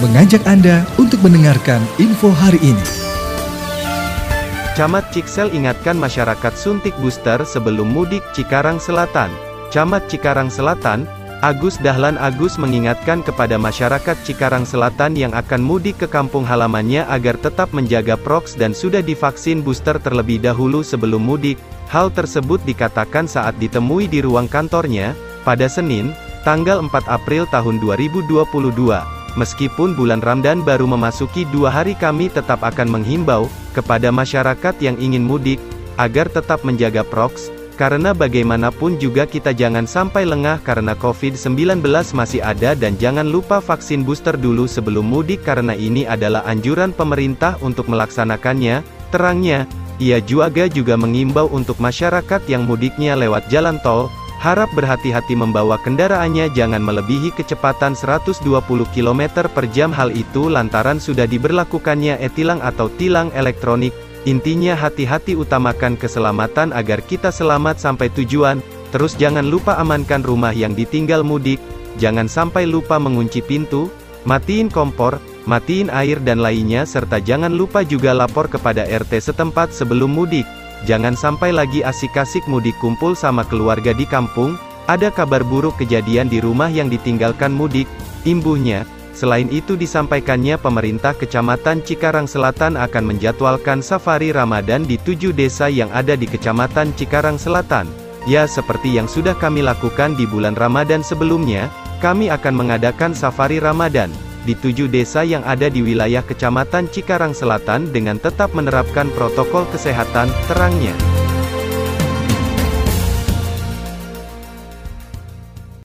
mengajak Anda untuk mendengarkan info hari ini. Camat Ciksel ingatkan masyarakat suntik booster sebelum mudik Cikarang Selatan. Camat Cikarang Selatan, Agus Dahlan Agus mengingatkan kepada masyarakat Cikarang Selatan yang akan mudik ke kampung halamannya agar tetap menjaga proks dan sudah divaksin booster terlebih dahulu sebelum mudik. Hal tersebut dikatakan saat ditemui di ruang kantornya, pada Senin, tanggal 4 April tahun 2022. Meskipun bulan Ramadan baru memasuki dua hari kami tetap akan menghimbau, kepada masyarakat yang ingin mudik, agar tetap menjaga proks, karena bagaimanapun juga kita jangan sampai lengah karena COVID-19 masih ada dan jangan lupa vaksin booster dulu sebelum mudik karena ini adalah anjuran pemerintah untuk melaksanakannya, terangnya, ia juga juga mengimbau untuk masyarakat yang mudiknya lewat jalan tol, harap berhati-hati membawa kendaraannya jangan melebihi kecepatan 120 km per jam. Hal itu lantaran sudah diberlakukannya e-tilang atau tilang elektronik, intinya hati-hati utamakan keselamatan agar kita selamat sampai tujuan, terus jangan lupa amankan rumah yang ditinggal mudik, jangan sampai lupa mengunci pintu, matiin kompor, matiin air dan lainnya serta jangan lupa juga lapor kepada RT setempat sebelum mudik. Jangan sampai lagi asik-asik mudik kumpul sama keluarga di kampung, ada kabar buruk kejadian di rumah yang ditinggalkan mudik, imbuhnya, selain itu disampaikannya pemerintah Kecamatan Cikarang Selatan akan menjadwalkan safari Ramadan di tujuh desa yang ada di Kecamatan Cikarang Selatan. Ya seperti yang sudah kami lakukan di bulan Ramadan sebelumnya, kami akan mengadakan safari Ramadan di tujuh desa yang ada di wilayah Kecamatan Cikarang Selatan dengan tetap menerapkan protokol kesehatan, terangnya.